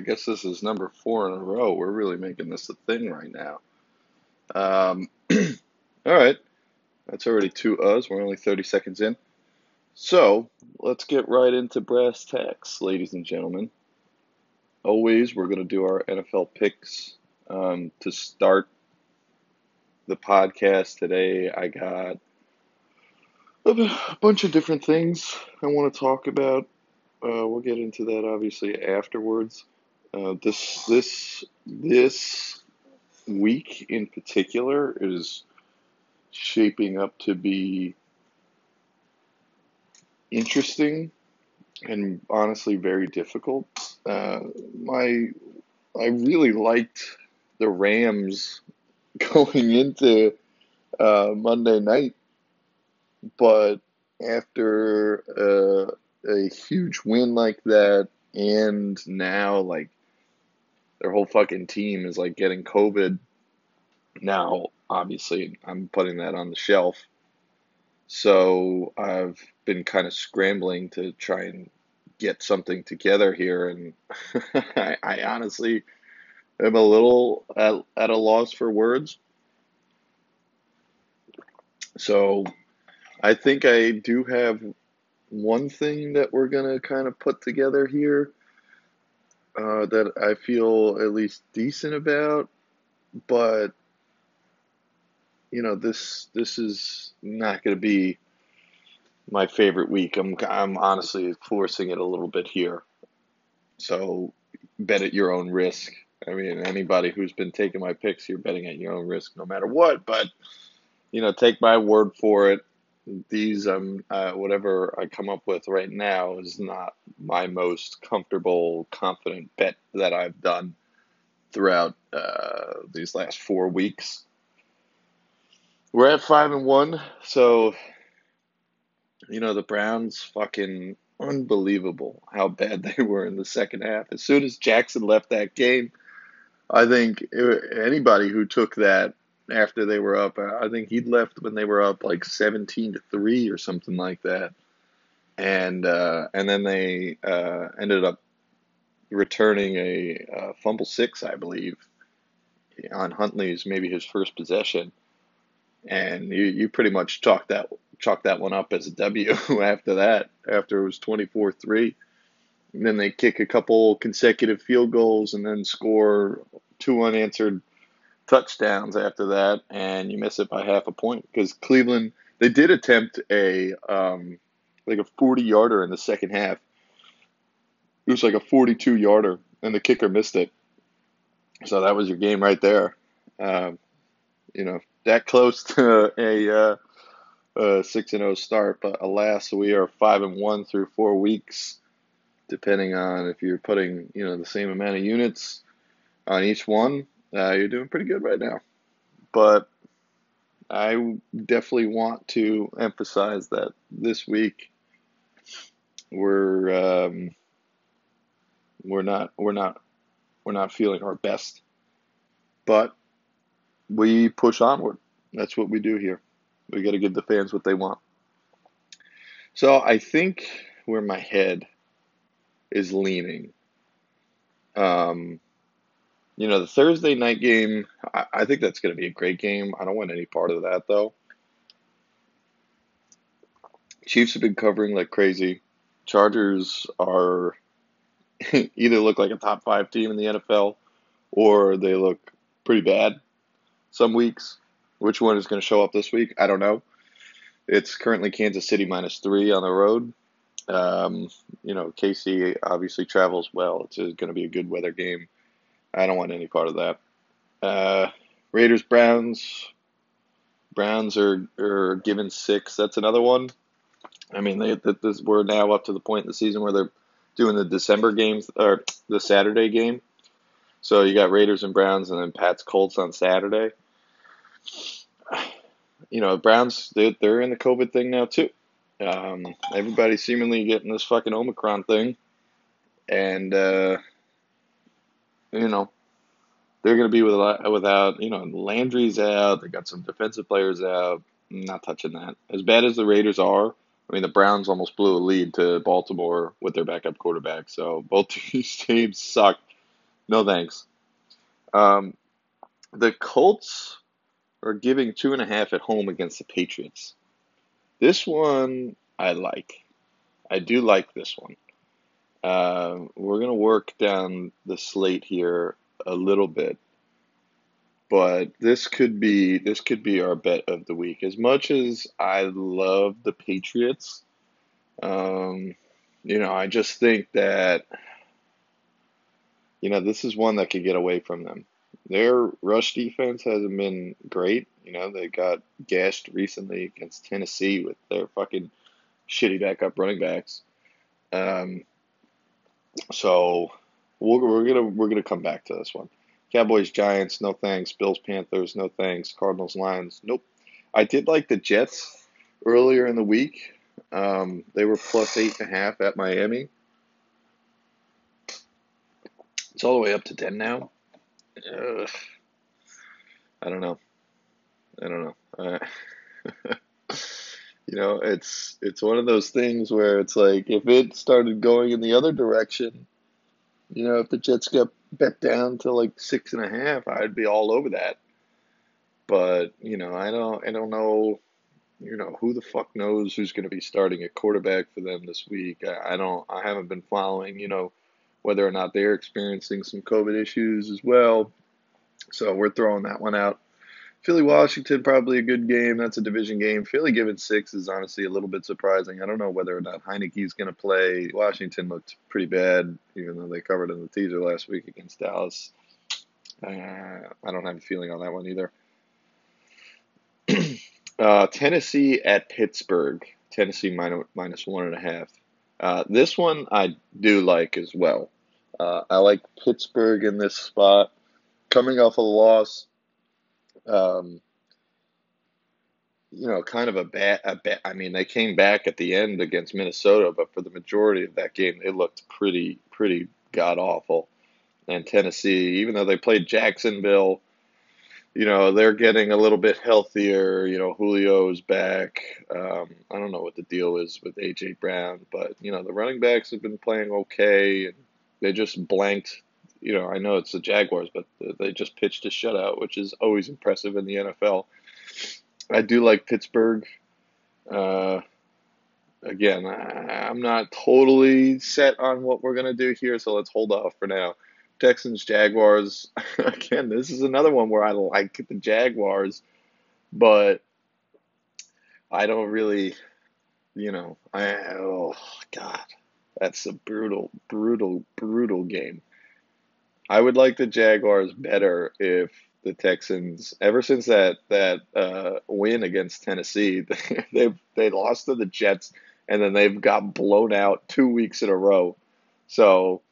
I guess this is number four in a row. We're really making this a thing right now. Um, all right. That's already two us. We're only 30 seconds in. So let's get right into brass tacks, ladies and gentlemen. Always, we're going to do our NFL picks. Um, to start the podcast today, I got a bunch of different things I want to talk about. Uh, we'll get into that obviously afterwards. Uh, this this this week in particular is shaping up to be interesting and honestly very difficult. Uh, my I really liked the Rams going into uh, Monday night, but after uh, a huge win like that, and now like their whole fucking team is like getting COVID. Now, obviously, I'm putting that on the shelf. So I've been kind of scrambling to try and get something together here, and I, I honestly am a little at, at a loss for words. So I think I do have one thing that we're going to kind of put together here uh, that I feel at least decent about, but you know this this is not going to be my favorite week. I'm I'm honestly forcing it a little bit here, so bet at your own risk. I mean, anybody who's been taking my picks, you're betting at your own risk, no matter what. But you know, take my word for it these um uh, whatever I come up with right now is not my most comfortable, confident bet that I've done throughout uh, these last four weeks. We're at five and one, so you know the Browns fucking unbelievable how bad they were in the second half. As soon as Jackson left that game, I think anybody who took that after they were up. I think he'd left when they were up like 17 to 3 or something like that. And uh, and then they uh, ended up returning a uh, fumble six, I believe, on Huntley's maybe his first possession. And you, you pretty much chalked that chalked that one up as a W after that, after it was 24 3. And then they kick a couple consecutive field goals and then score two unanswered touchdowns after that, and you miss it by half a point because Cleveland they did attempt a um, like a forty yarder in the second half. It was like a forty-two yarder, and the kicker missed it. So that was your game right there. Um, you know that close to a, uh, six and zero oh start, but alas, we are five and one through four weeks. Depending on if you're putting you know the same amount of units on each one, uh, you're doing pretty good right now. But I definitely want to emphasize that this week we're um, we're not we're not we're not feeling our best, but we push onward. That's what we do here. We got to give the fans what they want. So I think where my head is leaning. Um, you know, the Thursday night game, I, I think that's going to be a great game. I don't want any part of that, though. Chiefs have been covering like crazy. Chargers are either look like a top five team in the NFL or they look pretty bad some weeks. Which one is going to show up this week? I don't know. It's currently Kansas City minus three on the road. Um, you know, KC obviously travels well. It's going to be a good weather game. I don't want any part of that. Uh, Raiders Browns. Browns are are given six. That's another one. I mean, they this, we're now up to the point in the season where they're doing the December games or the Saturday game. So you got Raiders and Browns, and then Pats Colts on Saturday. You know, Browns they they're in the COVID thing now too. Um, everybody's seemingly getting this fucking Omicron thing, and uh, you know, they're going to be without, without, you know, Landry's out. They got some defensive players out. I'm not touching that. As bad as the Raiders are, I mean, the Browns almost blew a lead to Baltimore with their backup quarterback. So both these teams suck. No thanks. Um, the Colts are giving two and a half at home against the Patriots. This one I like. I do like this one. Uh, we're going to work down the slate here a little bit, but this could be this could be our bet of the week. As much as I love the Patriots, um, you know, I just think that you know this is one that could get away from them. Their rush defense hasn't been great. You know, they got gashed recently against Tennessee with their fucking shitty backup running backs. Um, so we're, we're gonna we're gonna come back to this one. Cowboys, Giants, no thanks. Bills, Panthers, no thanks. Cardinals, Lions, nope. I did like the Jets earlier in the week. Um, they were plus eight and a half at Miami. It's all the way up to ten now. Ugh. I don't know. I don't know. you know, it's it's one of those things where it's like if it started going in the other direction, you know, if the Jets got bet down to like six and a half, I'd be all over that. But you know, I don't I don't know. You know, who the fuck knows who's going to be starting at quarterback for them this week? I, I don't. I haven't been following. You know, whether or not they're experiencing some COVID issues as well. So we're throwing that one out. Philly Washington, probably a good game. That's a division game. Philly giving six is honestly a little bit surprising. I don't know whether or not Heinicke's going to play. Washington looked pretty bad, even though they covered in the teaser last week against Dallas. Uh, I don't have a feeling on that one either. uh, Tennessee at Pittsburgh. Tennessee minus, minus one and a half. Uh, this one I do like as well. Uh, I like Pittsburgh in this spot. Coming off a loss um, you know, kind of a bad, a bad. I mean, they came back at the end against Minnesota, but for the majority of that game, they looked pretty, pretty god awful. And Tennessee, even though they played Jacksonville, you know, they're getting a little bit healthier. You know, Julio's back. Um, I don't know what the deal is with AJ Brown, but you know, the running backs have been playing okay, and they just blanked you know, I know it's the Jaguars, but they just pitched a shutout, which is always impressive in the NFL. I do like Pittsburgh. Uh, again, I, I'm not totally set on what we're going to do here, so let's hold off for now. Texans, Jaguars. Again, this is another one where I like the Jaguars, but I don't really, you know, I, oh, God. That's a brutal, brutal, brutal game. I would like the Jaguars better if the Texans, ever since that that uh, win against Tennessee, they they lost to the Jets, and then they've got blown out two weeks in a row. So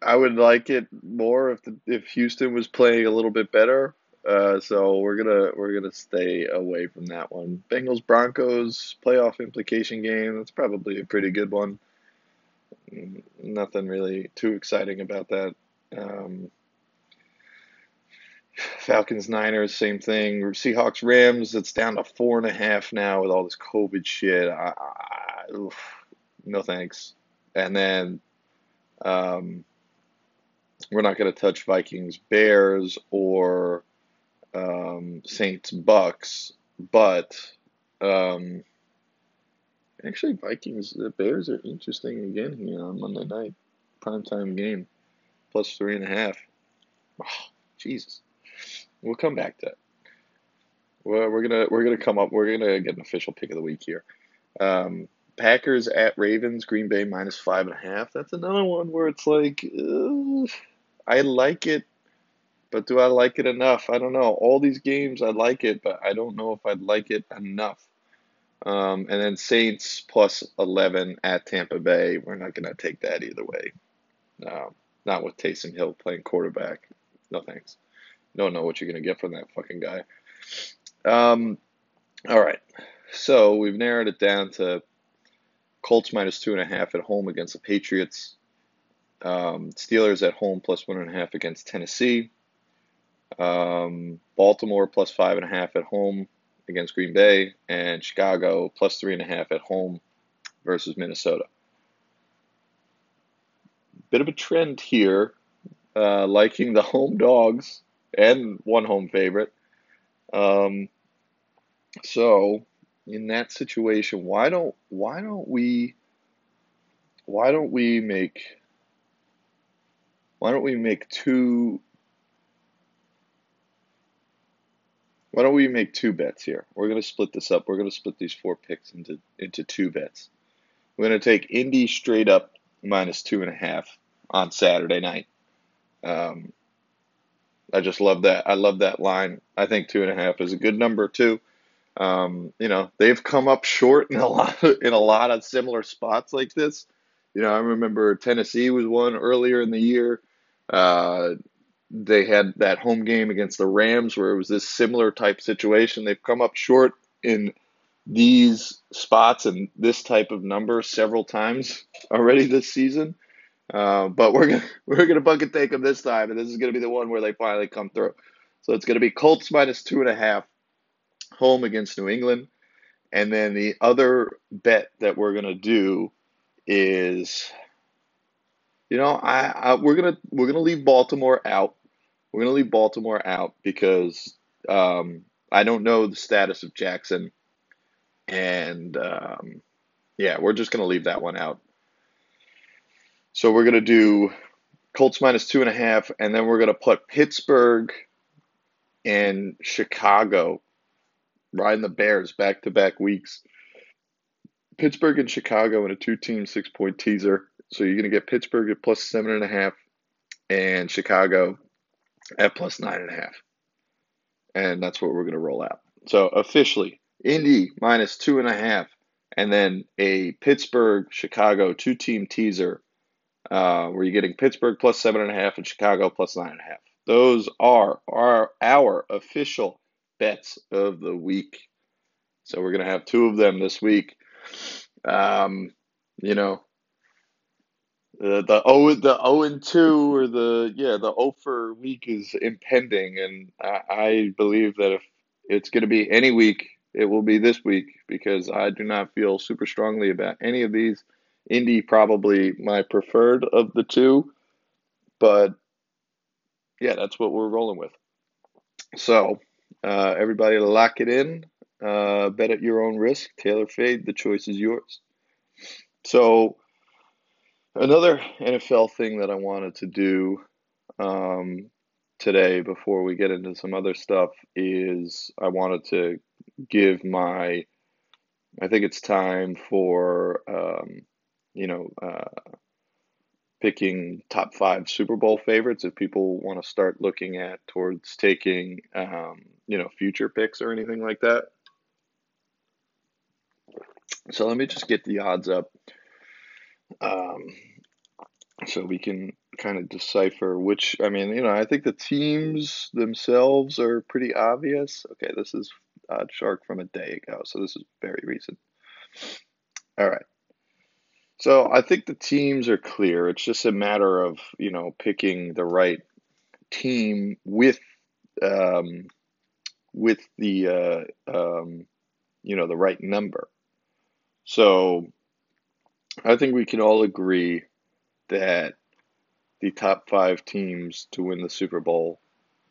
I would like it more if the, if Houston was playing a little bit better. Uh, so we're gonna we're gonna stay away from that one. Bengals Broncos playoff implication game. That's probably a pretty good one. Nothing really too exciting about that. Um, Falcons, Niners, same thing. Seahawks, Rams, it's down to four and a half now with all this COVID shit. I, I, oof, no thanks. And then um, we're not going to touch Vikings, Bears, or um, Saints, Bucks, but um, actually, Vikings, the Bears are interesting again here on Monday night, primetime game plus three and a half. Oh, Jesus. We'll come back to it. Well, we're gonna we're gonna come up. We're gonna get an official pick of the week here. Um, Packers at Ravens, Green Bay minus five and a half. That's another one where it's like, uh, I like it, but do I like it enough? I don't know. All these games, I like it, but I don't know if I'd like it enough. Um, and then Saints plus 11 at Tampa Bay. We're not going to take that either way. Um, not with Taysom Hill playing quarterback. No thanks. Don't know what you're to get from that fucking guy. Um, all right. So we've narrowed it down to Colts minus two and a half at home against the Patriots. Um, Steelers at home plus one and a half against Tennessee. Um, Baltimore plus five and a half at home against Green Bay, and Chicago plus three and a half at home versus Minnesota. Bit of a trend here, uh, liking the home dogs and one home favorite. Um, so in that situation, why don't why don't we why don't we make why don't we make two why don't we make two bets here? We're gonna split this up. We're gonna split these four picks into into two bets. We're gonna take Indy straight up minus two and a half on Saturday night. Um, I just love that. I love that line. I think two and a half is a good number too. Um, you know, they've come up short in a lot of, in a lot of similar spots like this. You know, I remember Tennessee was one earlier in the year. Uh, they had that home game against the Rams where it was this similar type situation. They've come up short in these spots and this type of number several times already this season. Uh, but we're gonna we're gonna bucket take them this time, and this is gonna be the one where they finally come through. So it's gonna be Colts minus two and a half, home against New England, and then the other bet that we're gonna do is, you know, I, I we're gonna we're gonna leave Baltimore out. We're gonna leave Baltimore out because um, I don't know the status of Jackson, and um, yeah, we're just gonna leave that one out. So we're going to do Colts minus two and a half, and then we're going to put Pittsburgh and Chicago riding the Bears back to back weeks. Pittsburgh and Chicago in a two team six point teaser. So you're going to get Pittsburgh at plus seven and a half and Chicago at plus nine and a half. And that's what we're going to roll out. So officially, Indy minus two and a half, and then a Pittsburgh Chicago two team teaser uh, where you're getting Pittsburgh plus seven and a half and Chicago plus nine and a half. Those are our our official bets of the week. So we're gonna have two of them this week. Um, you know, the the O the O and two or the yeah the O for week is impending, and I, I believe that if it's going to be any week, it will be this week because I do not feel super strongly about any of these. Indy probably my preferred of the two, but yeah, that's what we're rolling with. So uh, everybody lock it in. Uh, bet at your own risk. tail or fade. The choice is yours. So another NFL thing that I wanted to do um, today before we get into some other stuff is I wanted to give my. I think it's time for um, you know, uh, picking top five Super Bowl favorites if people want to start looking at towards taking, um, you know, future picks or anything like that. So let me just get the odds up um, so we can kind of decipher which, I mean, you know, I think the teams themselves are pretty obvious. Okay, this is OddsShark from a day ago, so this is very recent. All right. So I think the teams are clear. It's just a matter of, you know, picking the right team with um, with the uh, um, you know the right number. So I think we can all agree that the top five teams to win the Super Bowl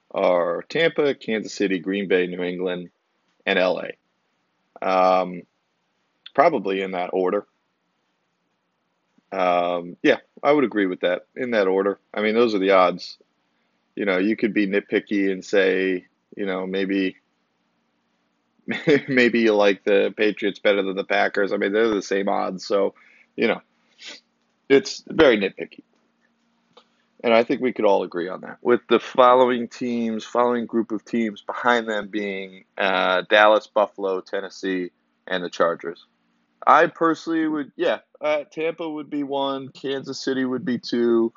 are Tampa, Kansas City, Green Bay, New England, and LA. Um, probably in that order. Um, yeah, I would agree with that in that order. I mean, those are the odds. You know, you could be nitpicky and say, you know, maybe maybe you like the Patriots better than the Packers. I mean, they're the same odds, so you know, it's very nitpicky. And I think we could all agree on that. With the following teams, following group of teams behind them being uh, Dallas, Buffalo, Tennessee, and the Chargers. I personally would, yeah, uh, Tampa would be one, Kansas City would be two.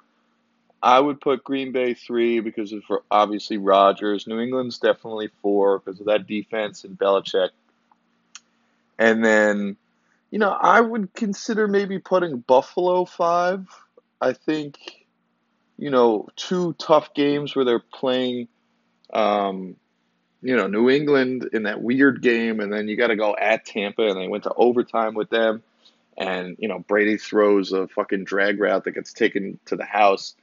I would put Green Bay three because of obviously Rodgers. New England's definitely four because of that defense and Belichick. And then, you know, I would consider maybe putting Buffalo five. I think, you know, two tough games where they're playing, um, you know, New England in that weird game, and then you got to go at Tampa, and they went to overtime with them. And, you know, Brady throws a fucking drag route that gets taken to the house.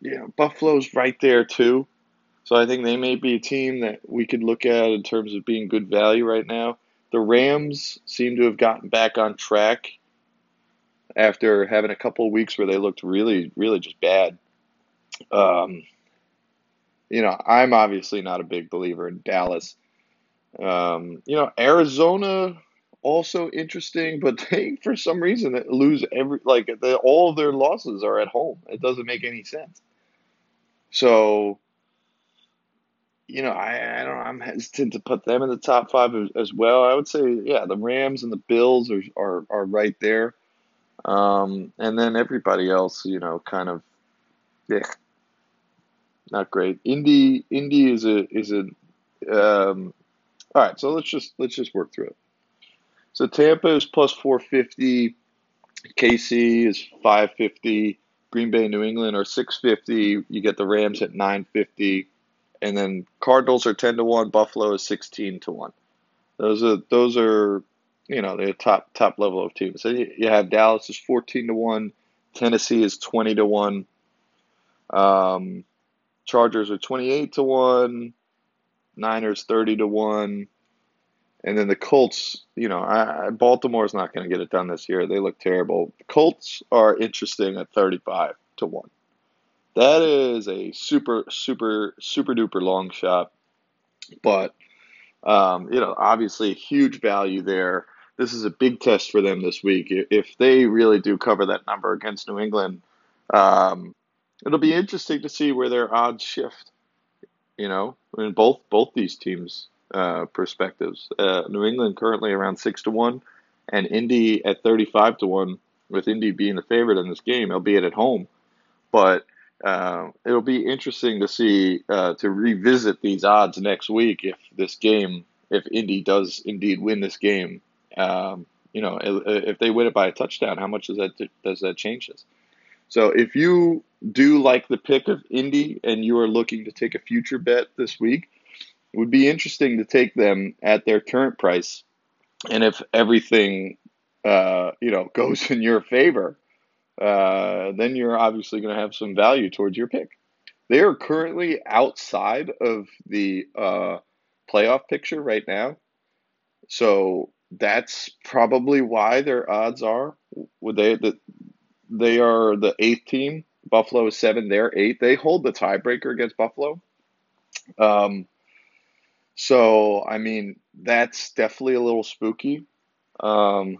You know, Buffalo's right there too. So I think they may be a team that we could look at in terms of being good value right now. The Rams seem to have gotten back on track after having a couple of weeks where they looked really, really just bad. Um, you know, I'm obviously not a big believer in Dallas. Um, you know, Arizona also interesting, but they for some reason lose every like the, all of their losses are at home. It doesn't make any sense. So, you know, I, I don't. I'm hesitant to put them in the top five as, as well. I would say, yeah, the Rams and the Bills are are, are right there, um, and then everybody else, you know, kind of, yeah, not great. Indy Indy is a is a um, all right. So let's just let's just work through it. So Tampa is plus four fifty. KC is five fifty. Green Bay, New England are six fifty. You get the Rams at nine fifty, and then Cardinals are ten to one. Buffalo is sixteen to one. Those are those are you know the top top level of teams. So you have Dallas is fourteen to one. Tennessee is twenty to one. Um, Chargers are 28 to 1, Niners 30 to 1. And then the Colts, you know, I, Baltimore's not going to get it done this year. They look terrible. The Colts are interesting at 35 to 1. That is a super, super, super duper long shot. But, um, you know, obviously huge value there. This is a big test for them this week. If they really do cover that number against New England, um, it'll be interesting to see where their odds shift. You know, in both both these teams' uh, perspectives. Uh, New England currently around six to one, and Indy at thirty-five to one. With Indy being the favorite in this game, albeit at home, but uh, it'll be interesting to see uh, to revisit these odds next week if this game, if Indy does indeed win this game. Um, you know, if they win it by a touchdown, how much does that does that change this? So if you do like the pick of Indy and you are looking to take a future bet this week, it would be interesting to take them at their current price. And if everything, uh, you know, goes in your favor, uh, then you're obviously going to have some value towards your pick. They are currently outside of the uh, playoff picture right now. So that's probably why their odds are. Would they they are the eighth team. Buffalo is seven. They're eight. They hold the tiebreaker against Buffalo. Um, so I mean that's definitely a little spooky. Um,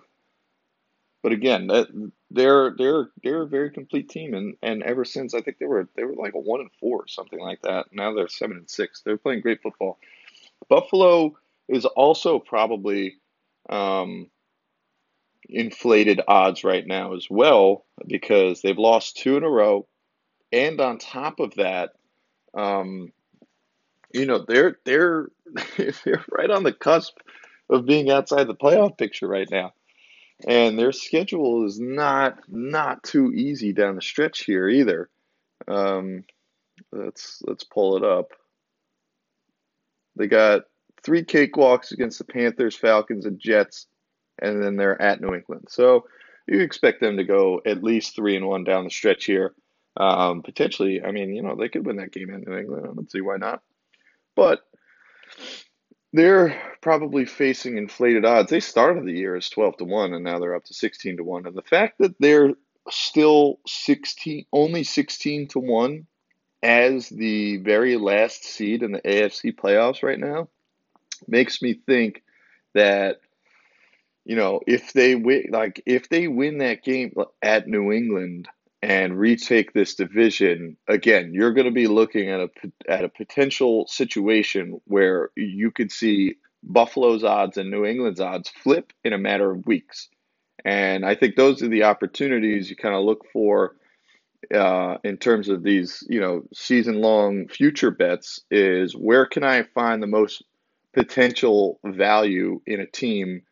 but again, that they're they're they're a very complete team, and and ever since I think they were they were like a one and four or something like that. Now they're seven and six. They're playing great football. Buffalo is also probably um, inflated odds right now as well because they've lost two in a row, and on top of that, um, you know they're they're they're right on the cusp of being outside the playoff picture right now, and their schedule is not not too easy down the stretch here either. Um, let's let's pull it up. They got three cakewalks against the Panthers, Falcons, and Jets and then they're at New England. So you expect them to go at least three and one down the stretch here. Um, potentially, I mean, you know, they could win that game in New England. I don't see why not. But they're probably facing inflated odds. They started the year as 12 to 1 and now they're up to 16 to 1. And the fact that they're still 16 only 16 to 1 as the very last seed in the AFC playoffs right now makes me think that you know, if they win, like if they win that game at New England and retake this division, again, you're going to be looking at a at a potential situation where you could see Buffalo's odds and New England's odds flip in a matter of weeks. And I think those are the opportunities you kind of look for uh, in terms of these, you know, season long future bets is where can I find the most potential value in a team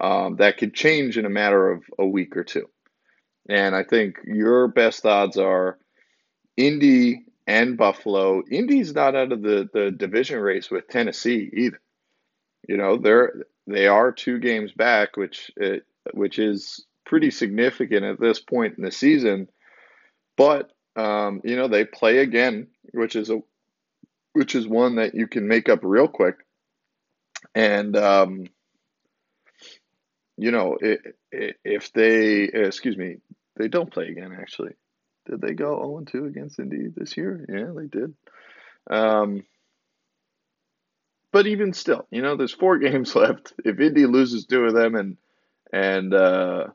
um, that could change in a matter of a week or two. And I think your best odds are Indy and Buffalo. Indy's not out of the, the division race with Tennessee either. You know, they're they are two games back, which it, uh, which is pretty significant at this point in the season. But um, you know, they play again, which is a which is one that you can make up real quick. And um, you know, if they excuse me, they don't play again. Actually, did they go zero and two against Indy this year? Yeah, they did. Um, but even still, you know, there's four games left. If Indy loses two of them, and and uh,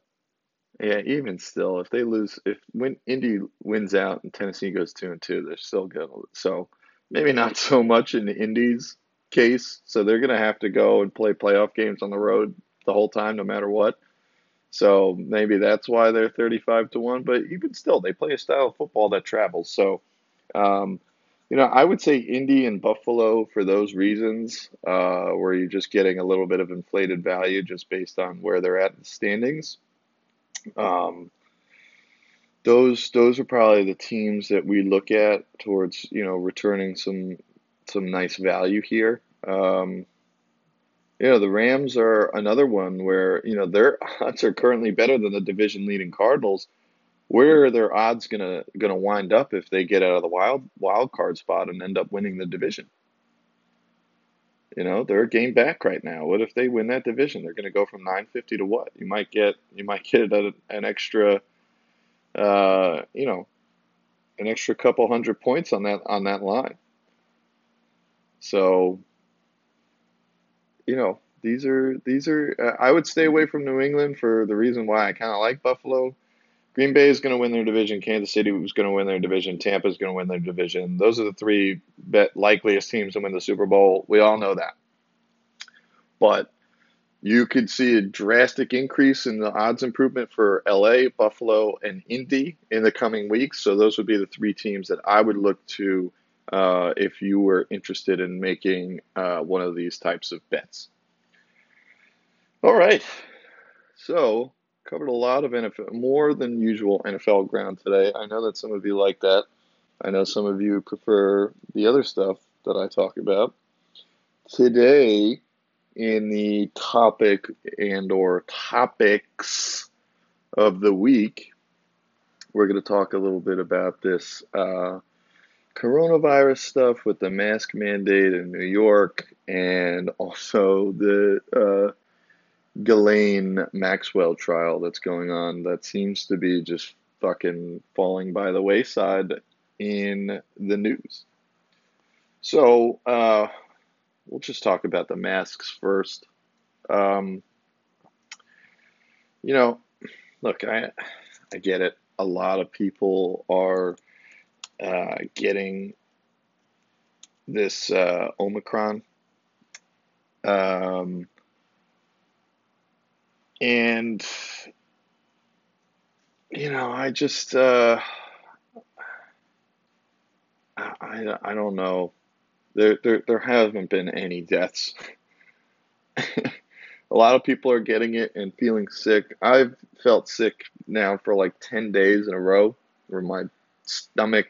yeah, even still, if they lose, if when Indy wins out and Tennessee goes two and two, they're still good. So maybe not so much in Indy's case. So they're gonna have to go and play playoff games on the road the whole time, no matter what. So maybe that's why they're 35 to 1. But even still, they play a style of football that travels. So, um, you know, I would say Indy and Buffalo for those reasons, uh, where you're just getting a little bit of inflated value just based on where they're at in the standings. Um, those those are probably the teams that we look at towards you know returning some some nice value here. Um, you know, the Rams are another one where, you know, their odds are currently better than the division leading Cardinals. Where are their odds gonna gonna wind up if they get out of the wild wild card spot and end up winning the division? You know, they're a game back right now. What if they win that division? They're gonna go from nine fifty to what? You might get you might get an, an extra uh, you know, an extra couple hundred points on that on that line. So you know, these are these are. Uh, I would stay away from New England for the reason why I kind of like Buffalo. Green Bay is going to win their division. Kansas City was going to win their division. Tampa is going to win their division. Those are the three bet likeliest teams to win the Super Bowl. We all know that. But you could see a drastic increase in the odds improvement for LA, Buffalo, and Indy in the coming weeks. So those would be the three teams that I would look to uh, if you were interested in making uh, one of these types of bets. All right, so covered a lot of NFL, more than usual NFL ground today. I know that some of you like that. I know some of you prefer the other stuff that I talk about. Today, in the topic and or topics of the week, we're going to talk a little bit about this uh, coronavirus stuff with the mask mandate in New York and also the uh, Ghislaine Maxwell trial that's going on that seems to be just fucking falling by the wayside in the news. So, uh, we'll just talk about the masks first. Um, you know, look, I I get it. A lot of people are uh, getting this uh, Omicron. Um, and, you know, I just, uh, I, I don't know. There, there, there haven't been any deaths. a lot of people are getting it and feeling sick. I've felt sick now for like 10 days in a row where my stomach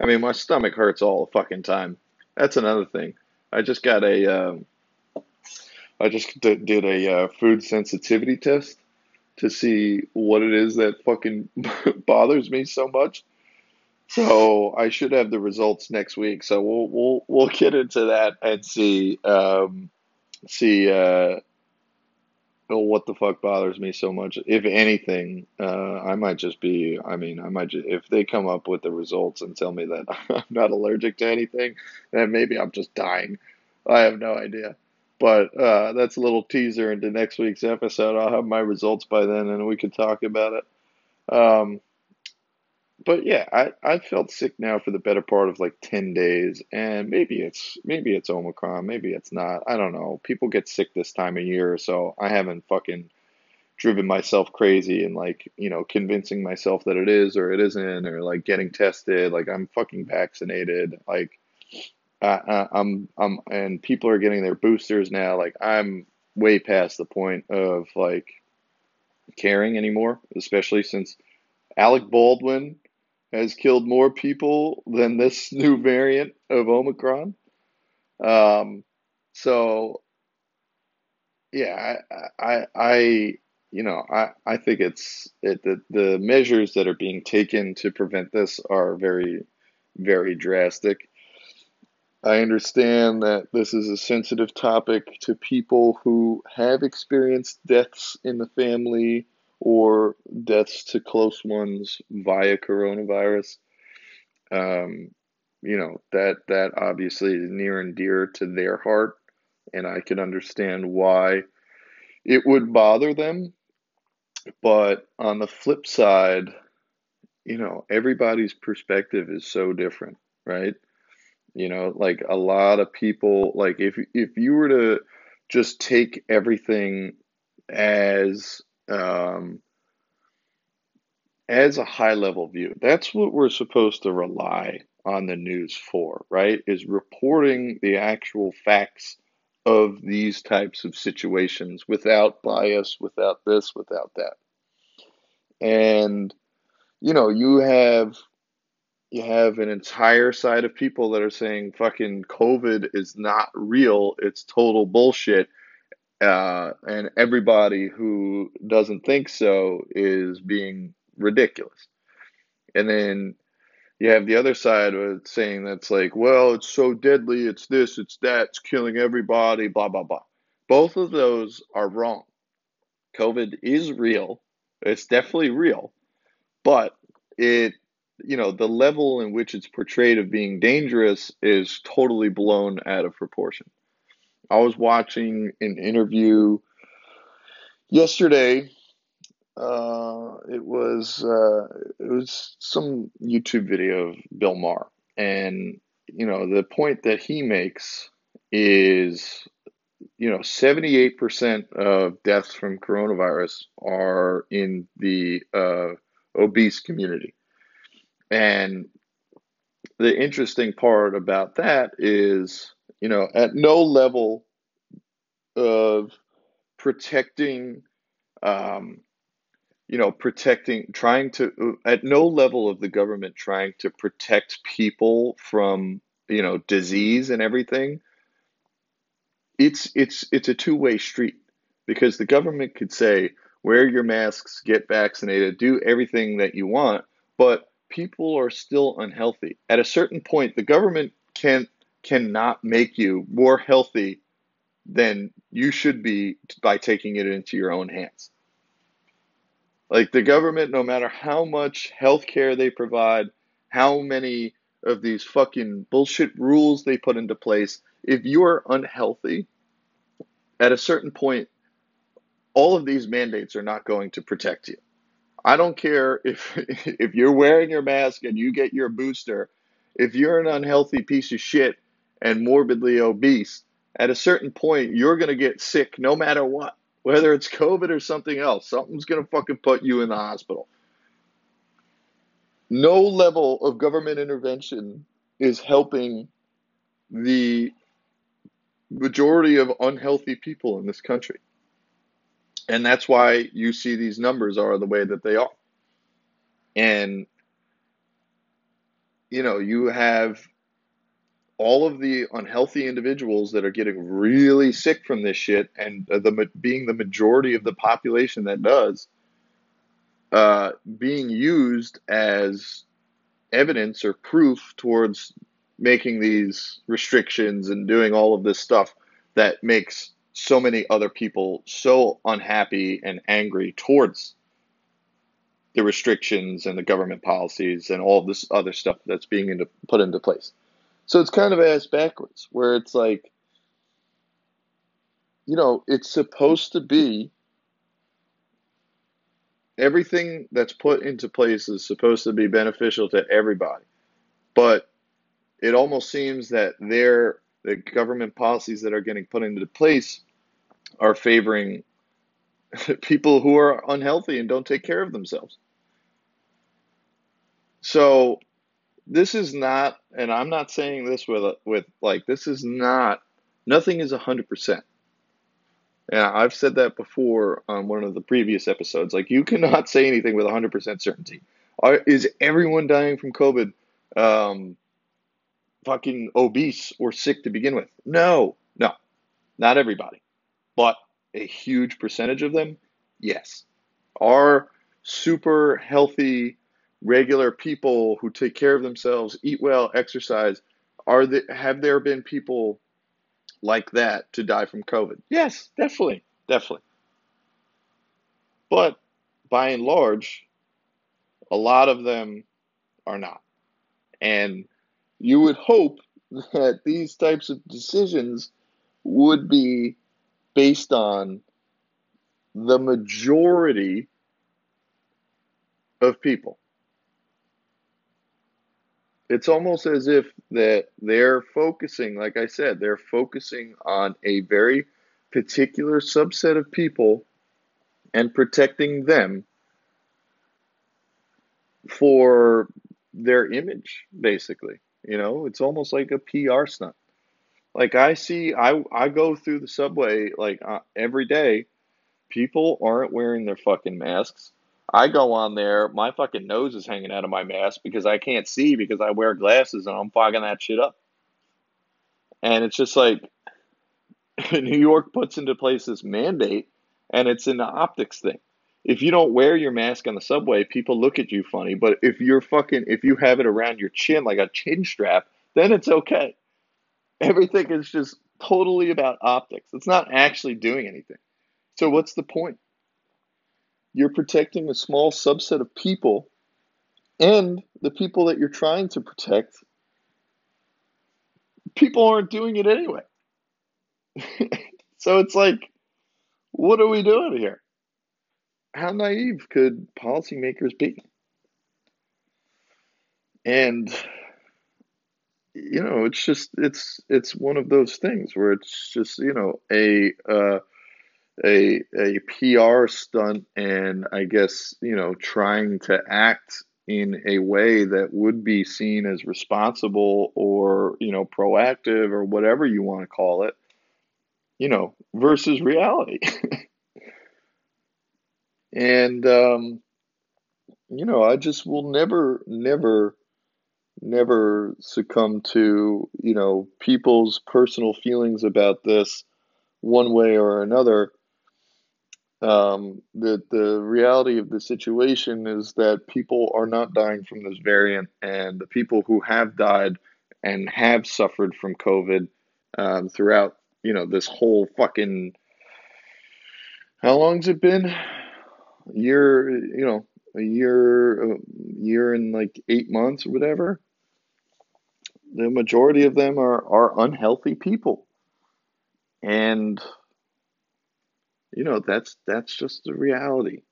I mean, my stomach hurts all the fucking time. That's another thing. I just got a, um, I just did, did a uh, food sensitivity test to see what it is that fucking bothers me so much. So I should have the results next week. So we'll we'll we'll get into that and see um, see uh, oh, what the fuck bothers me so much? If anything, uh, I might just be. I mean, I might just if they come up with the results and tell me that I'm not allergic to anything, then maybe I'm just dying. I have no idea. But uh, that's a little teaser into next week's episode. I'll have my results by then, and we can talk about it. Um, but yeah, I I felt sick now for the better part of like ten days, and maybe it's maybe it's Omicron, maybe it's not. I don't know. People get sick this time of year, so I haven't fucking driven myself crazy and like you know convincing myself that it is or it isn't or like getting tested. Like I'm fucking vaccinated. Like I, I'm I'm and people are getting their boosters now. Like I'm way past the point of like caring anymore, especially since Alec Baldwin has killed more people than this new variant of Omicron. Um, so yeah, I, I, I, you know, I, I think it's it, the the measures that are being taken to prevent this are very, very drastic. I understand that this is a sensitive topic to people who have experienced deaths in the family or deaths to close ones via coronavirus. Um, you know that that obviously is near and dear to their heart, and I can understand why it would bother them. But on the flip side, you know, everybody's perspective is so different, right? You know, like a lot of people, like if if you were to just take everything as um, as a high level view, that's what we're supposed to rely on the news for, right? Is reporting the actual facts of these types of situations without bias, without this, without that. And you know, you have you have an entire side of people that are saying fucking COVID is not real, it's total bullshit. Uh, and everybody who doesn't think so is being ridiculous. And then you have the other side of saying that's like, well, it's so deadly, it's this, it's that, it's killing everybody, blah, blah, blah. Both of those are wrong. COVID is real, it's definitely real, but it you know, the level in which it's portrayed of being dangerous is totally blown out of proportion. I was watching an interview yesterday. Uh, it was uh, it was some YouTube video of Bill Maher, and you know the point that he makes is you know 78% of deaths from coronavirus are in the uh, obese community and the interesting part about that is, you know, at no level of protecting, um, you know, protecting, trying to, at no level of the government trying to protect people from, you know, disease and everything. It's it's it's a two way street because the government could say wear your masks, get vaccinated, do everything that you want, but people are still unhealthy. At a certain point, the government can cannot make you more healthy than you should be by taking it into your own hands. Like the government, no matter how much health care they provide, how many of these fucking bullshit rules they put into place, if you are unhealthy, at a certain point, all of these mandates are not going to protect you. I don't care if if you're wearing your mask and you get your booster, if you're an unhealthy piece of shit and morbidly obese, at a certain point you're going to get sick no matter what. Whether it's COVID or something else, something's going to fucking put you in the hospital. No level of government intervention is helping the majority of unhealthy people in this country. And that's why you see these numbers are the way that they are. And, you know, you have all of the unhealthy individuals that are getting really sick from this shit, and the being the majority of the population that does, uh, being used as evidence or proof towards making these restrictions and doing all of this stuff that makes so many other people so unhappy and angry towards the restrictions and the government policies and all this other stuff that's being into, put into place. So it's kind of ass backwards, where it's like, you know, it's supposed to be everything that's put into place is supposed to be beneficial to everybody. But it almost seems that they're the government policies that are getting put into place are favoring people who are unhealthy and don't take care of themselves. So this is not, and I'm not saying this with with like this is not. Nothing is hundred percent. Yeah, I've said that before on one of the previous episodes. Like you cannot say anything with hundred percent certainty. Are, is everyone dying from COVID um, fucking obese or sick to begin with? No, no, not everybody, but a huge percentage of them, yes, are super healthy, regular people who take care of themselves, eat well, exercise. Are the, have there been people like that to die from COVID? Yes, definitely, definitely. But by and large, a lot of them are not. And you would hope that these types of decisions would be based on the majority of people. It's almost as if that they're focusing, like I said, they're focusing on a very particular subset of people and protecting them for their image, basically. You know, it's almost like a PR stunt. Like I see, I I go through the subway like uh, every day. People aren't wearing their fucking masks. I go on there, my fucking nose is hanging out of my mask because I can't see because I wear glasses and I'm fogging that shit up. And it's just like New York puts into place this mandate, and it's an optics thing. If you don't wear your mask on the subway, people look at you funny. But if you're fucking, if you have it around your chin like a chin strap, then it's okay. Everything is just totally about optics. It's not actually doing anything. So what's the point? You're protecting a small subset of people, and the people that you're trying to protect, people aren't doing it anyway. so it's like, what are we doing here? How naive could policymakers be? And you know, it's just it's it's one of those things where it's just you know a uh, a a PR stunt, and I guess you know trying to act in a way that would be seen as responsible or you know proactive or whatever you want to call it, you know, versus reality. and um, you know, I just will never, never never succumb to, you know, people's personal feelings about this one way or another. Um, the the reality of the situation is that people are not dying from this variant, and the people who have died and have suffered from COVID um, throughout, you know, this whole fucking how long's it been? A year, you know, a year, a year and like eight months or whatever the majority of them are, are unhealthy people. And you know, that's that's just the reality.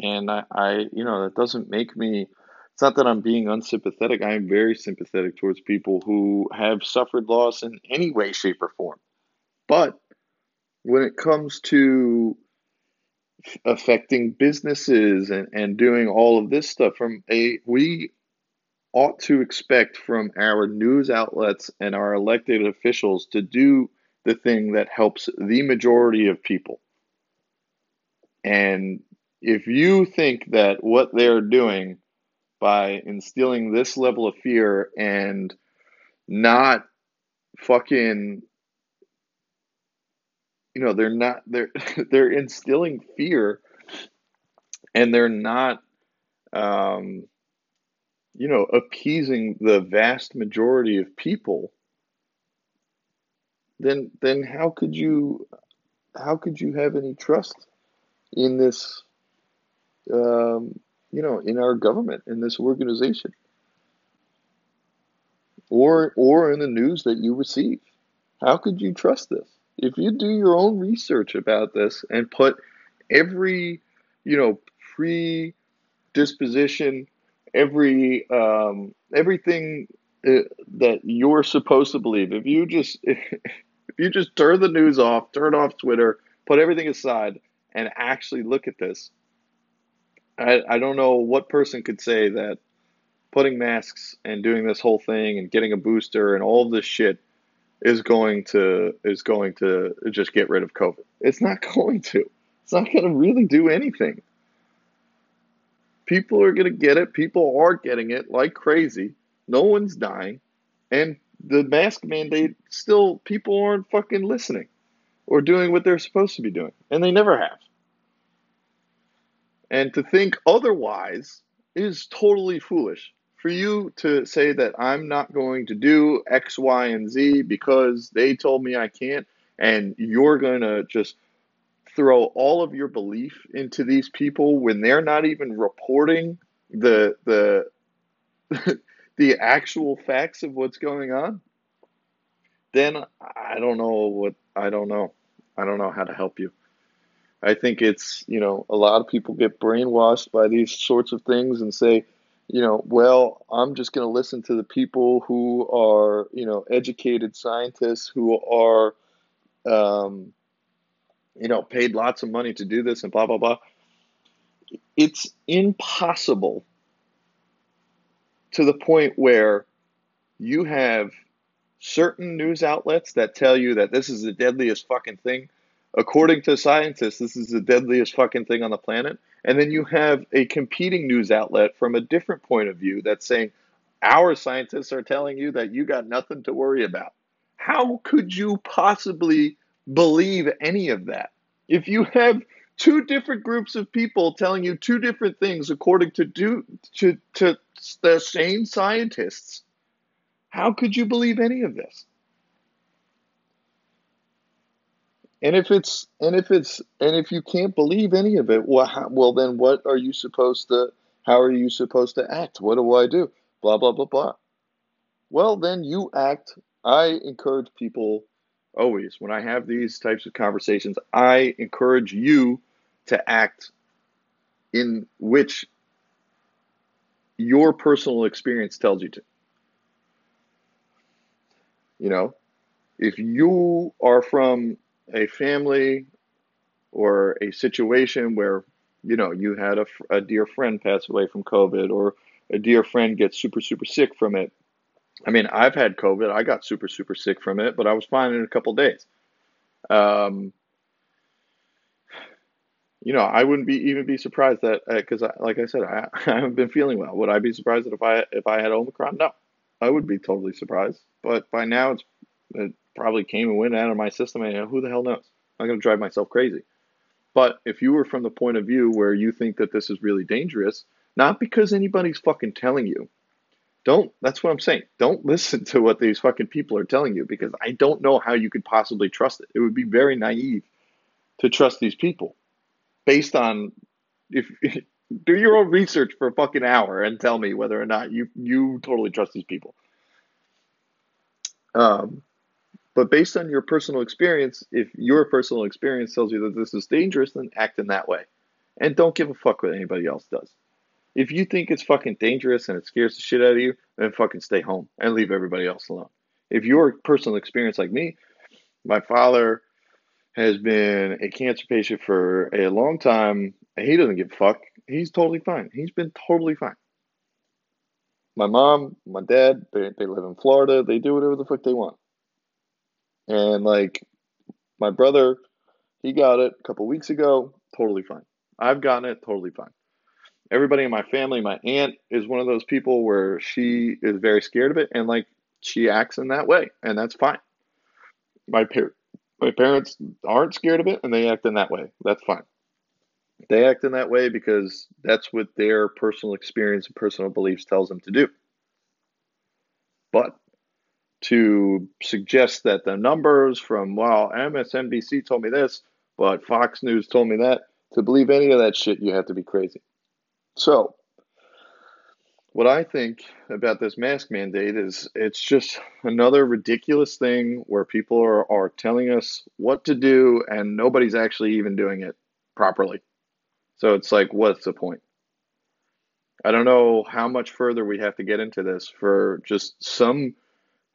And I, I you know, that doesn't make me it's not that I'm being unsympathetic. I am very sympathetic towards people who have suffered loss in any way, shape, or form. But when it comes to affecting businesses and, and doing all of this stuff from a we ought to expect from our news outlets and our elected officials to do the thing that helps the majority of people. And if you think that what they're doing by instilling this level of fear and not fucking you know they're not they're they're instilling fear and they're not um you know, appeasing the vast majority of people, then then how could you how could you have any trust in this um, you know in our government in this organization or or in the news that you receive how could you trust this if you do your own research about this and put every you know predisposition every um, everything uh, that you're supposed to believe. If you just if, if you just turn the news off, turn off Twitter, put everything aside, and actually look at this, I, I don't know what person could say that putting masks and doing this whole thing and getting a booster and all this shit is going to is going to just get rid of COVID. It's not going to. It's not going to really do anything. People are going to get it. People are getting it like crazy. No one's dying. And the mask mandate still, people aren't fucking listening or doing what they're supposed to be doing. And they never have. And to think otherwise is totally foolish. For you to say that I'm not going to do X, Y, and Z because they told me I can't, and you're going to just throw all of your belief into these people when they're not even reporting the the the actual facts of what's going on, then I don't know what I don't know. I don't know how to help you. I think it's, you know, a lot of people get brainwashed by these sorts of things and say, you know, well, I'm just going to listen to the people who are, you know, educated scientists who are, um, you know, paid lots of money to do this and blah, blah, blah. It's impossible to the point where you have certain news outlets that tell you that this is the deadliest fucking thing. According to scientists, this is the deadliest fucking thing on the planet. And then you have a competing news outlet from a different point of view that's saying, our scientists are telling you that you got nothing to worry about. How could you possibly believe any of that? If you have two different groups of people telling you two different things according to do to, to the same scientists, how could you believe any of this? And if it's and if it's and if you can't believe any of it, well, how, well then what are you supposed to? How are you supposed to act? What do I do? Blah blah blah blah. Well, then you act. I encourage people always when I have these types of conversations. I encourage you to act in which your personal experience tells you to. You know, if you are from a family or a situation where you know you had a, a dear friend pass away from COVID or a dear friend gets super super sick from it. I mean, I've had COVID. I got super super sick from it, but I was fine in a couple days. Um, you know, I wouldn't be even be surprised that because, uh, like I said, I, I haven't been feeling well. Would I be surprised that if I if I had Omicron? No, I would be totally surprised. But by now, it's it probably came and went out of my system, and uh, who the hell knows? I'm going to drive myself crazy. But if you were from the point of view where you think that this is really dangerous, not because anybody's fucking telling you, don't, that's what I'm saying. Don't listen to what these fucking people are telling you because I don't know how you could possibly trust it. It would be very naive to trust these people based on if do your own research for a fucking hour and tell me whether or not you you totally trust these people. Um, but based on your personal experience, if your personal experience tells you that this is dangerous, then act in that way. And don't give a fuck what anybody else does. If you think it's fucking dangerous and it scares the shit out of you, then fucking stay home and leave everybody else alone. If your personal experience like me, my father has been a cancer patient for a long time. He doesn't give a fuck. He's totally fine. He's been totally fine. My mom, my dad, they, they live in Florida. They do whatever the fuck they want. And like my brother, he got it a couple weeks ago, totally fine. I've gotten it, totally fine. Everybody in my family, my aunt is one of those people where she is very scared of it and like she acts in that way, and that's fine. My par- my parents aren't scared of it and they act in that way. That's fine. They act in that way because that's what their personal experience and personal beliefs tells them to do. But to suggest that the numbers from, well, MSNBC told me this, but Fox News told me that, to believe any of that shit, you have to be crazy. So, what I think about this mask mandate is it's just another ridiculous thing where people are, are telling us what to do and nobody's actually even doing it properly. So it's like, what's the point? I don't know how much further we have to get into this for just some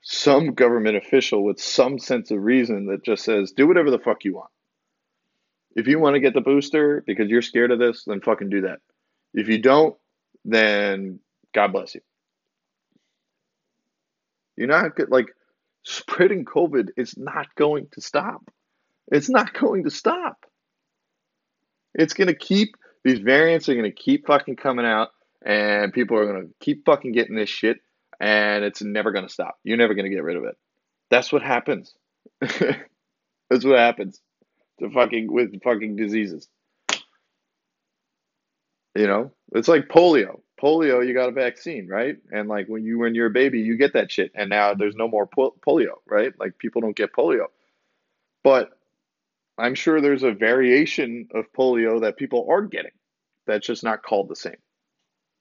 some government official with some sense of reason that just says, do whatever the fuck you want. If you want to get the booster because you're scared of this, then fucking do that. If you don't, then God bless you. You're not good, like spreading COVID is not going to stop. It's not going to stop. It's going to keep These variants are going to keep fucking coming out, and people are going to keep fucking getting this shit, and it's never going to stop. You're never going to get rid of it. That's what happens. That's what happens to fucking with fucking diseases. You know, it's like polio. Polio, you got a vaccine, right? And like when you when you're a baby, you get that shit, and now there's no more polio, right? Like people don't get polio, but I'm sure there's a variation of polio that people are getting. That's just not called the same.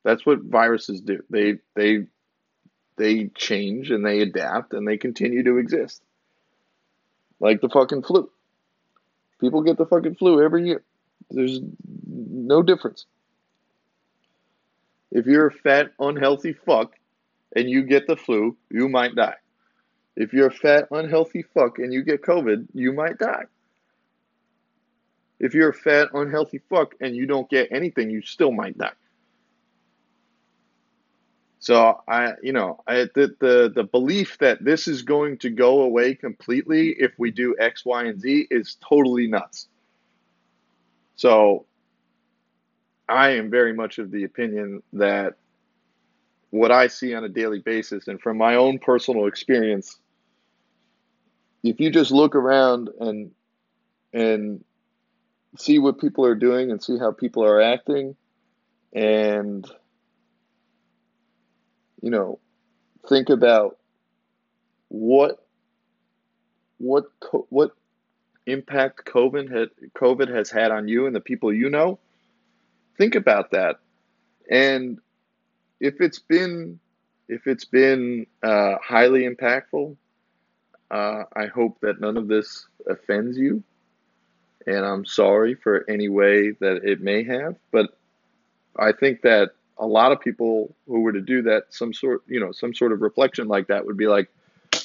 That's what viruses do. They they they change and they adapt and they continue to exist. Like the fucking flu. People get the fucking flu every year. There's no difference. If you're a fat, unhealthy fuck and you get the flu, you might die. If you're a fat, unhealthy fuck and you get COVID, you might die. If you're a fat, unhealthy fuck and you don't get anything, you still might die. So I, you know, I, the, the the belief that this is going to go away completely if we do X, Y, and Z is totally nuts. So I am very much of the opinion that what I see on a daily basis, and from my own personal experience, if you just look around and and see what people are doing and see how people are acting. And you know think about what what what impact covid had covid has had on you and the people you know. Think about that. And if it's been if it's been uh, highly impactful uh, i hope that none of this offends you and I'm sorry for any way that it may have. But I think that a lot of people who were to do that, some sort, you know, some sort of reflection like that would be like,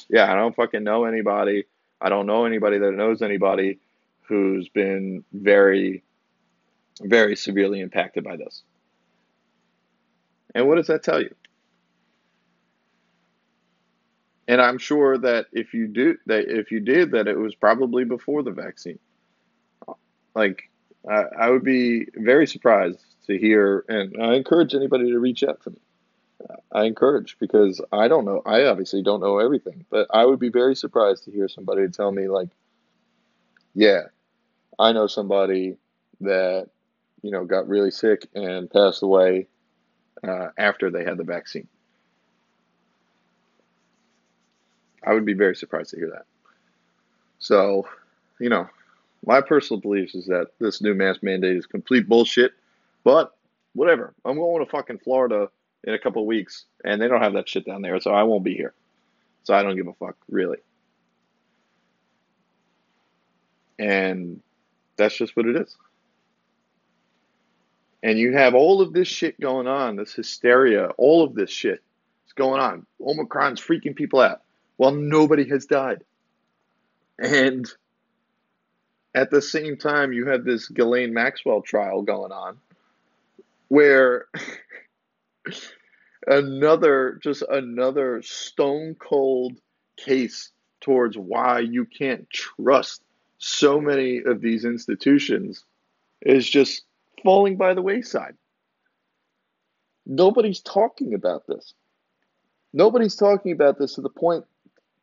yeah, I don't fucking know anybody. I don't know anybody that knows anybody who's been very, very severely impacted by this. And what does that tell you? And I'm sure that if you do that, if you did that, it was probably before the vaccine. Like, I, I would be very surprised to hear, and I encourage anybody to reach out to me. I encourage because I don't know. I obviously don't know everything, but I would be very surprised to hear somebody tell me like, "Yeah, I know somebody that you know got really sick and passed away uh, after they had the vaccine." I would be very surprised to hear that. So, you know, my personal beliefs is that this new mask mandate is complete bullshit. But whatever. I'm going to fucking Florida in a couple weeks, and they don't have that shit down there, so I won't be here. So I don't give a fuck, really. And that's just what it is. And you have all of this shit going on, this hysteria, all of this shit is going on. Omicron's freaking people out. Well, nobody has died. And at the same time, you have this Ghislaine Maxwell trial going on where another, just another stone cold case towards why you can't trust so many of these institutions is just falling by the wayside. Nobody's talking about this. Nobody's talking about this to the point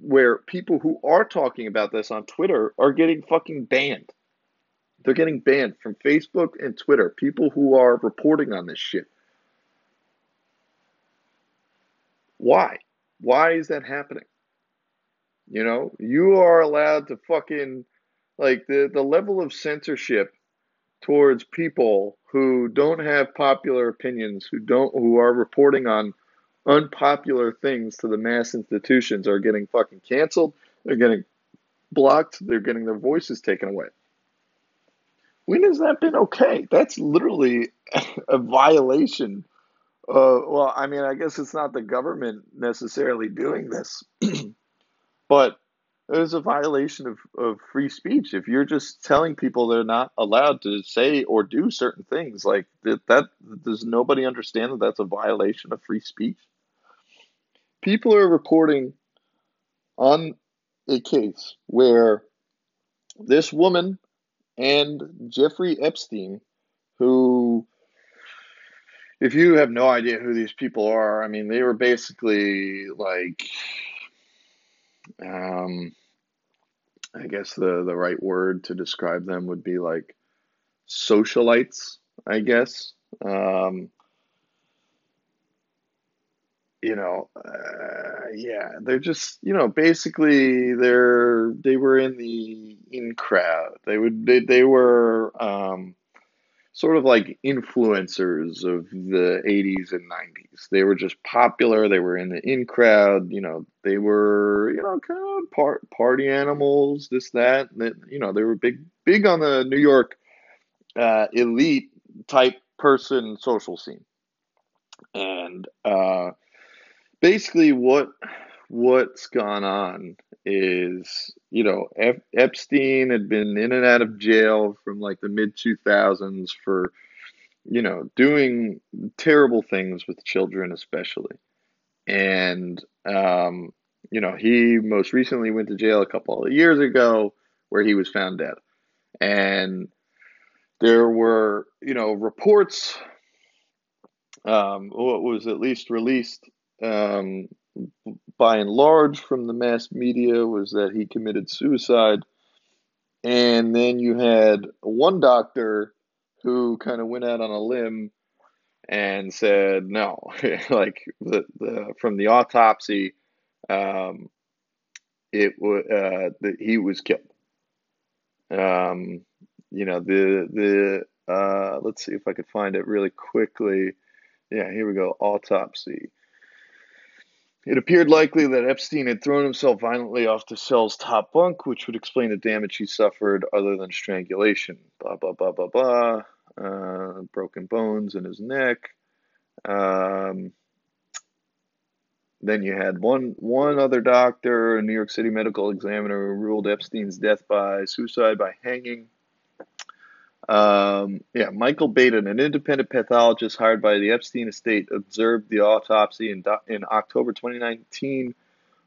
where people who are talking about this on Twitter are getting fucking banned. They're getting banned from Facebook and Twitter. People who are reporting on this shit. Why? Why is that happening? You know, you are allowed to fucking like the the level of censorship towards people who don't have popular opinions, who don't who are reporting on unpopular things to the mass institutions are getting fucking canceled. They're getting blocked. They're getting their voices taken away. When has that been okay? That's literally a violation. Uh, well, I mean, I guess it's not the government necessarily doing this, but it is a violation of, of free speech. If you're just telling people they're not allowed to say or do certain things, like that, that does nobody understand that that's a violation of free speech? People are reporting on a case where this woman and Jeffrey Epstein, who, if you have no idea who these people are, I mean, they were basically like, um, I guess the the right word to describe them would be like socialites, I guess. Um, you know, uh, yeah, they're just, you know, basically they're they were in the in crowd. They would they they were um, sort of like influencers of the 80s and 90s. They were just popular. They were in the in crowd. You know, they were you know kind of part party animals. This that. that you know, they were big big on the New York uh, elite type person social scene. And uh, basically what what's gone on is you know Ep- Epstein had been in and out of jail from like the mid 2000s for you know doing terrible things with children especially. And um, you know he most recently went to jail a couple of years ago where he was found dead. And there were you know reports um, what was at least released um, by and large from the mass media was that he committed suicide. And then you had one doctor who kind of went out on a limb and said no, like the, the from the autopsy, um, it was uh, that he was killed. Um, you know the the uh, let's see if I could find it really quickly. Yeah, here we go. Autopsy. It appeared likely that Epstein had thrown himself violently off the cell's top bunk, which would explain the damage he suffered other than strangulation. Blah, blah, blah, blah, blah. Uh, broken bones in his neck. Um, then you had one one other doctor, a New York City medical examiner, who ruled Epstein's death by suicide by hanging. Um, yeah, Michael Baden, an independent pathologist hired by the Epstein estate, observed the autopsy in, in October 2019.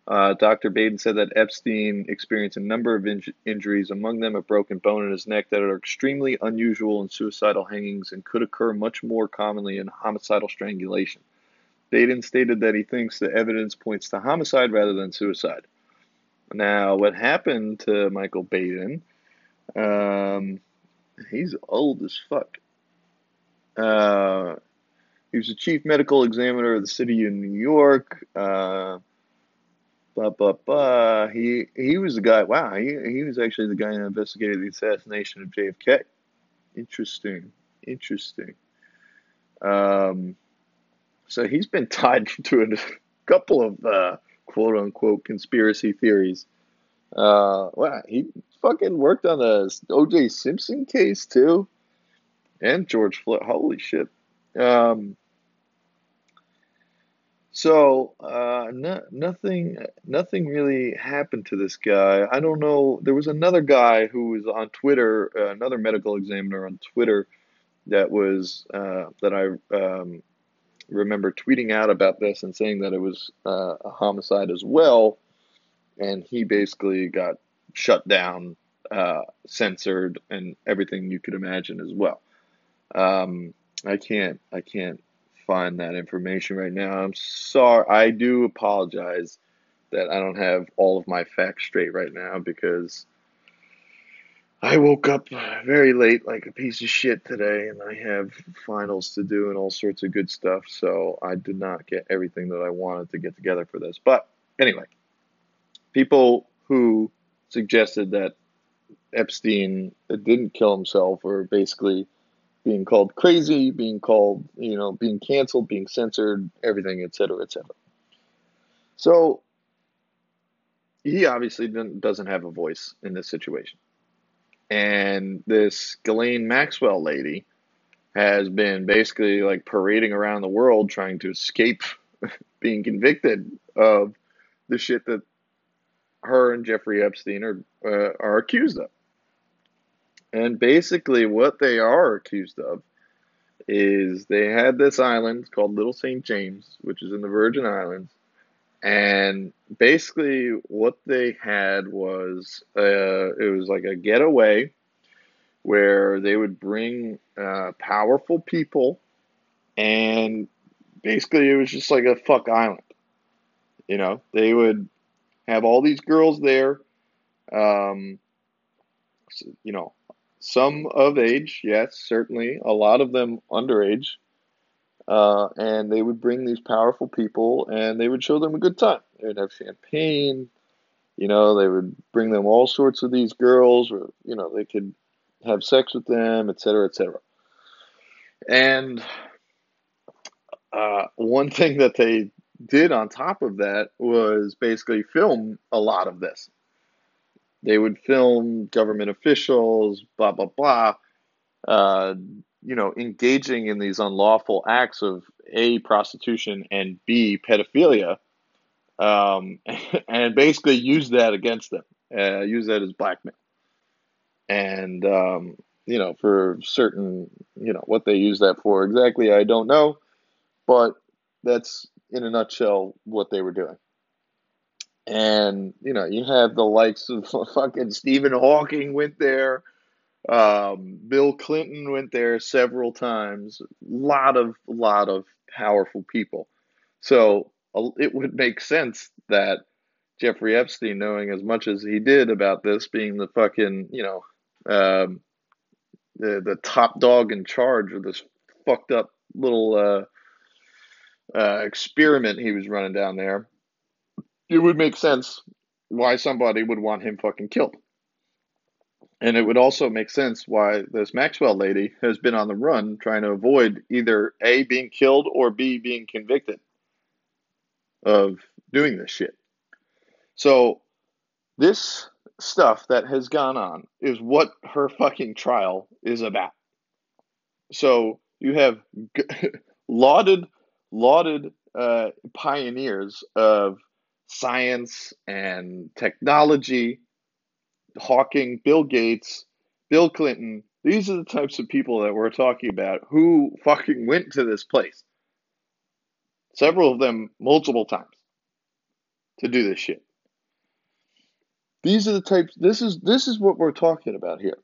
Uh, Dr. Baden said that Epstein experienced a number of in- injuries, among them a broken bone in his neck, that are extremely unusual in suicidal hangings and could occur much more commonly in homicidal strangulation. Baden stated that he thinks the evidence points to homicide rather than suicide. Now, what happened to Michael Baden? Um, He's old as fuck. Uh, he was the chief medical examiner of the city of New York. Uh, blah blah blah. He he was the guy. Wow, he he was actually the guy who investigated the assassination of JFK. Interesting, interesting. Um, so he's been tied to a couple of uh, quote unquote conspiracy theories. Uh, wow, he fucking worked on the O.J. Simpson case too, and George Floyd. Holy shit. Um, so uh, no, nothing, nothing really happened to this guy. I don't know. There was another guy who was on Twitter, uh, another medical examiner on Twitter, that was uh, that I um, remember tweeting out about this and saying that it was uh, a homicide as well, and he basically got shut down, uh, censored, and everything you could imagine as well. Um, I can't I can't find that information right now. I'm sorry. I do apologize that I don't have all of my facts straight right now because I woke up very late like a piece of shit today and I have finals to do and all sorts of good stuff. So I did not get everything that I wanted to get together for this. But anyway, people who suggested that Epstein didn't kill himself or basically being called crazy, being called, you know, being canceled, being censored, everything, et cetera, et cetera. So he obviously doesn't have a voice in this situation. And this Ghislaine Maxwell lady has been basically like parading around the world trying to escape being convicted of the shit that her and Jeffrey Epstein are uh, are accused of. And basically, what they are accused of is they had this island called Little St. James, which is in the Virgin Islands. And basically, what they had was uh, it was like a getaway where they would bring uh, powerful people, and basically it was just like a fuck island. You know, they would have all these girls there, um, you know, some of age, yes, certainly, a lot of them underage. Uh, and they would bring these powerful people and they would show them a good time. They would have champagne, you know, they would bring them all sorts of these girls, or, you know, they could have sex with them, etc., etc. And uh, one thing that they did on top of that was basically film a lot of this. They would film government officials, blah blah blah, uh, you know, engaging in these unlawful acts of a prostitution and b pedophilia, um, and basically use that against them, uh, use that as blackmail, and um, you know, for certain, you know, what they use that for exactly, I don't know, but that's in a nutshell what they were doing. And you know, you have the likes of fucking Stephen Hawking went there. Um, Bill Clinton went there several times. Lot of, lot of powerful people. So it would make sense that Jeffrey Epstein, knowing as much as he did about this, being the fucking, you know, um, the the top dog in charge of this fucked up little uh, uh, experiment he was running down there, it would make sense why somebody would want him fucking killed. And it would also make sense why this Maxwell lady has been on the run trying to avoid either A, being killed or B, being convicted of doing this shit. So, this stuff that has gone on is what her fucking trial is about. So, you have lauded lauded uh, pioneers of science and technology, Hawking, Bill Gates, Bill Clinton. These are the types of people that we're talking about who fucking went to this place. Several of them multiple times to do this shit. These are the types this is this is what we're talking about here.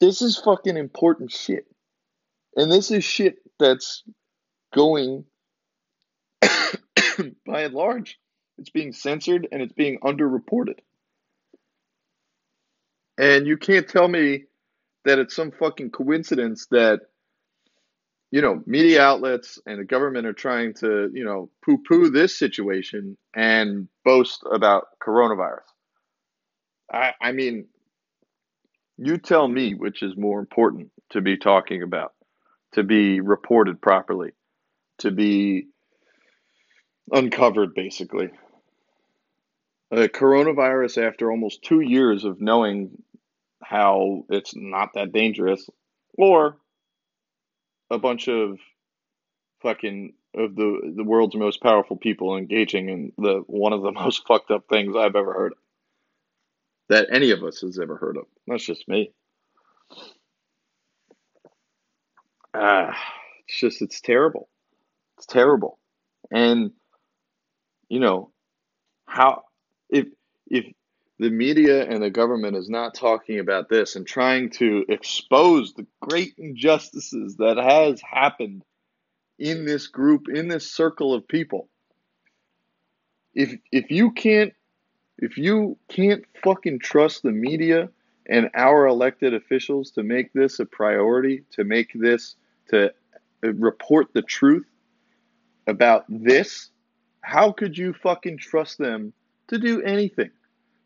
This is fucking important shit. And this is shit that's going, by and large, it's being censored and it's being underreported. And you can't tell me that it's some fucking coincidence that, you know, media outlets and the government are trying to, you know, poo poo this situation and boast about coronavirus. I, I mean, you tell me which is more important to be talking about, to be reported properly to be uncovered, basically. The coronavirus, after almost two years of knowing how it's not that dangerous, or a bunch of fucking of the the world's most powerful people engaging in the one of the most fucked up things I've ever heard of. That any of us has ever heard of. That's just me. Ah, it's just it's terrible. It's terrible. And you know, how if if the media and the government is not talking about this and trying to expose the great injustices that has happened in this group, in this circle of people. If if you can't if you can't fucking trust the media and our elected officials to make this a priority, to make this to report the truth, about this, how could you fucking trust them to do anything?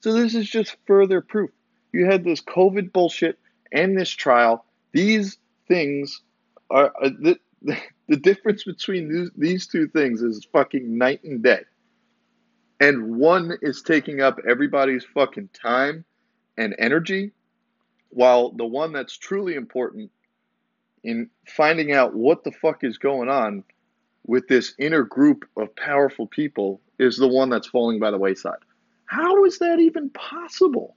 So this is just further proof. You had this COVID bullshit and this trial. These things are uh, the, the difference between these, these two things is fucking night and day. And one is taking up everybody's fucking time and energy, while the one that's truly important in finding out what the fuck is going on with this inner group of powerful people is the one that's falling by the wayside. How is that even possible?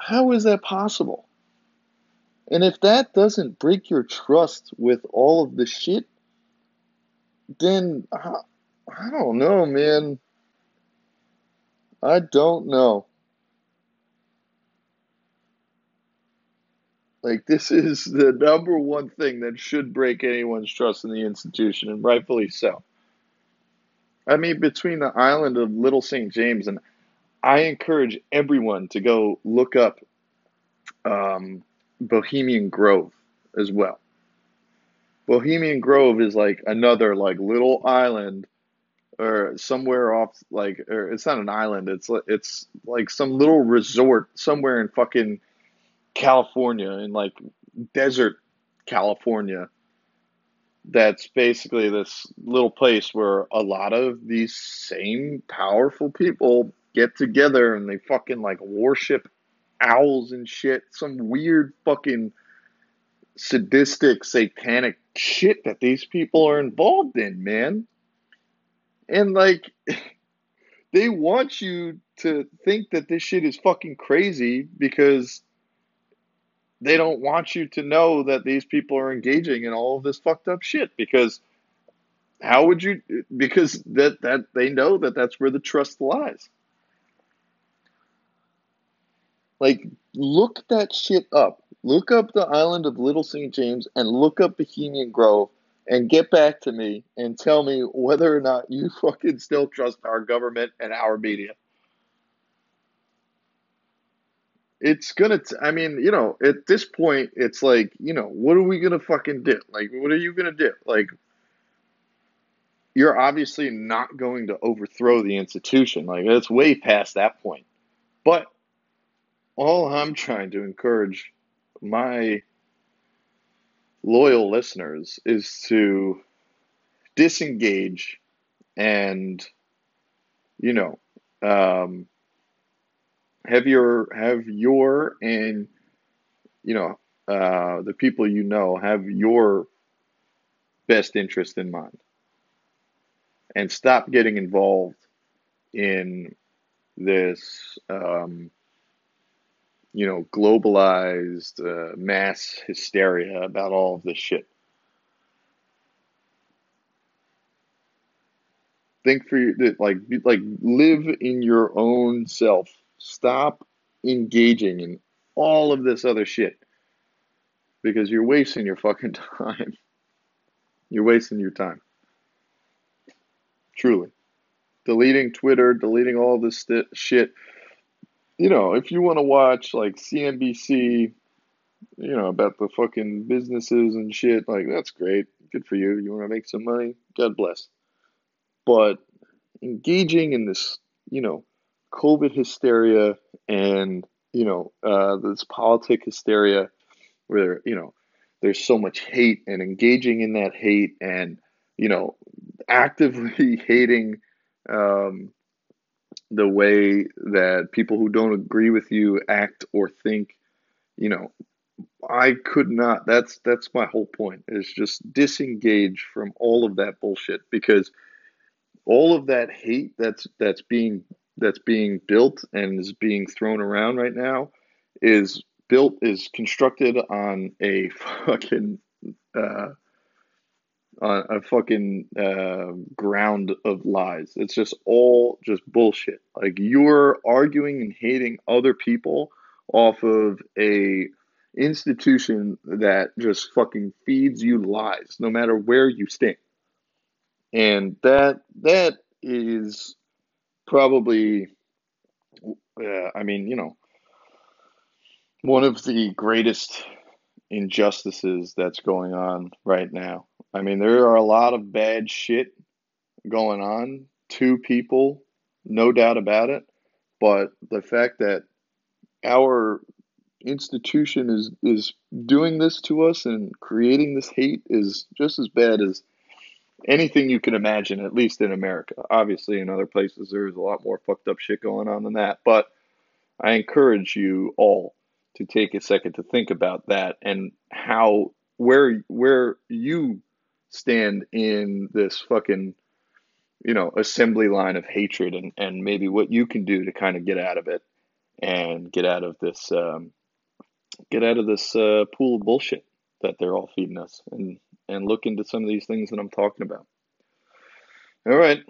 How is that possible? And if that doesn't break your trust with all of the shit, then I, I don't know, man. I don't know. Like this is the number one thing that should break anyone's trust in the institution, and rightfully so. I mean, between the island of Little St. James, and I encourage everyone to go look up um, Bohemian Grove as well. Bohemian Grove is like another like little island or somewhere off like or it's not an island it's it's like some little resort somewhere in fucking California in like desert California that's basically this little place where a lot of these same powerful people get together and they fucking like worship owls and shit. Some weird fucking sadistic satanic shit that these people are involved in man. And like, they want you to think that this shit is fucking crazy because they don't want you to know that these people are engaging in all of this fucked up shit because how would you because that that they know that that's where the trust lies like look that shit up look up the island of little st james and look up bohemian grove and get back to me and tell me whether or not you fucking still trust our government and our media. It's gonna, t- I mean, you know, at this point, it's like, you know, what are we gonna fucking do? Like, what are you gonna do? Like, you're obviously not going to overthrow the institution. Like, it's way past that point. But all I'm trying to encourage my loyal listeners is to disengage and you know um, have your have your and you know uh, the people you know have your best interest in mind and stop getting involved in this um, you know, globalized uh, mass hysteria about all of this shit. Think for you, like, like live in your own self. Stop engaging in all of this other shit because you're wasting your fucking time. You're wasting your time. Truly. Deleting Twitter, deleting all this st- shit you know, if you want to watch like CNBC, you know, about the fucking businesses and shit, like that's great. Good for you. You want to make some money? God bless. But engaging in this, you know, COVID hysteria and, you know, uh, this politic hysteria where, you know, there's so much hate and engaging in that hate and, you know, actively hating um, the way that people who don't agree with you act or think, you know, I could not that's that's my whole point is just disengage from all of that bullshit because all of that hate that's that's being that's being built and is being thrown around right now is built is constructed on a fucking uh, on a fucking uh, ground of lies. It's just all just bullshit. Like you're arguing and hating other people off of a institution that just fucking feeds you lies, no matter where you stand. And that that is probably, uh, I mean, you know, one of the greatest injustices that's going on right now. I mean, there are a lot of bad shit going on to people, no doubt about it. But the fact that our institution is is doing this to us and creating this hate is just as bad as anything you can imagine, at least in America. Obviously, in other places, there's a lot more fucked up shit going on than that. But I encourage you all to take a second to think about that and how where where you stand in this fucking you know assembly line of hatred and and maybe what you can do to kind of get out of it and get out of this um, get out of this uh, pool of bullshit that they're all feeding us and and look into some of these things that I'm talking about. All right,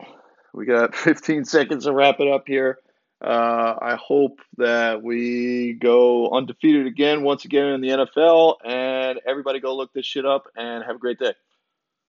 we got 15 seconds to wrap it up here. Uh, I hope that we go undefeated again, once again in the NFL, and everybody go look this shit up and have a great day.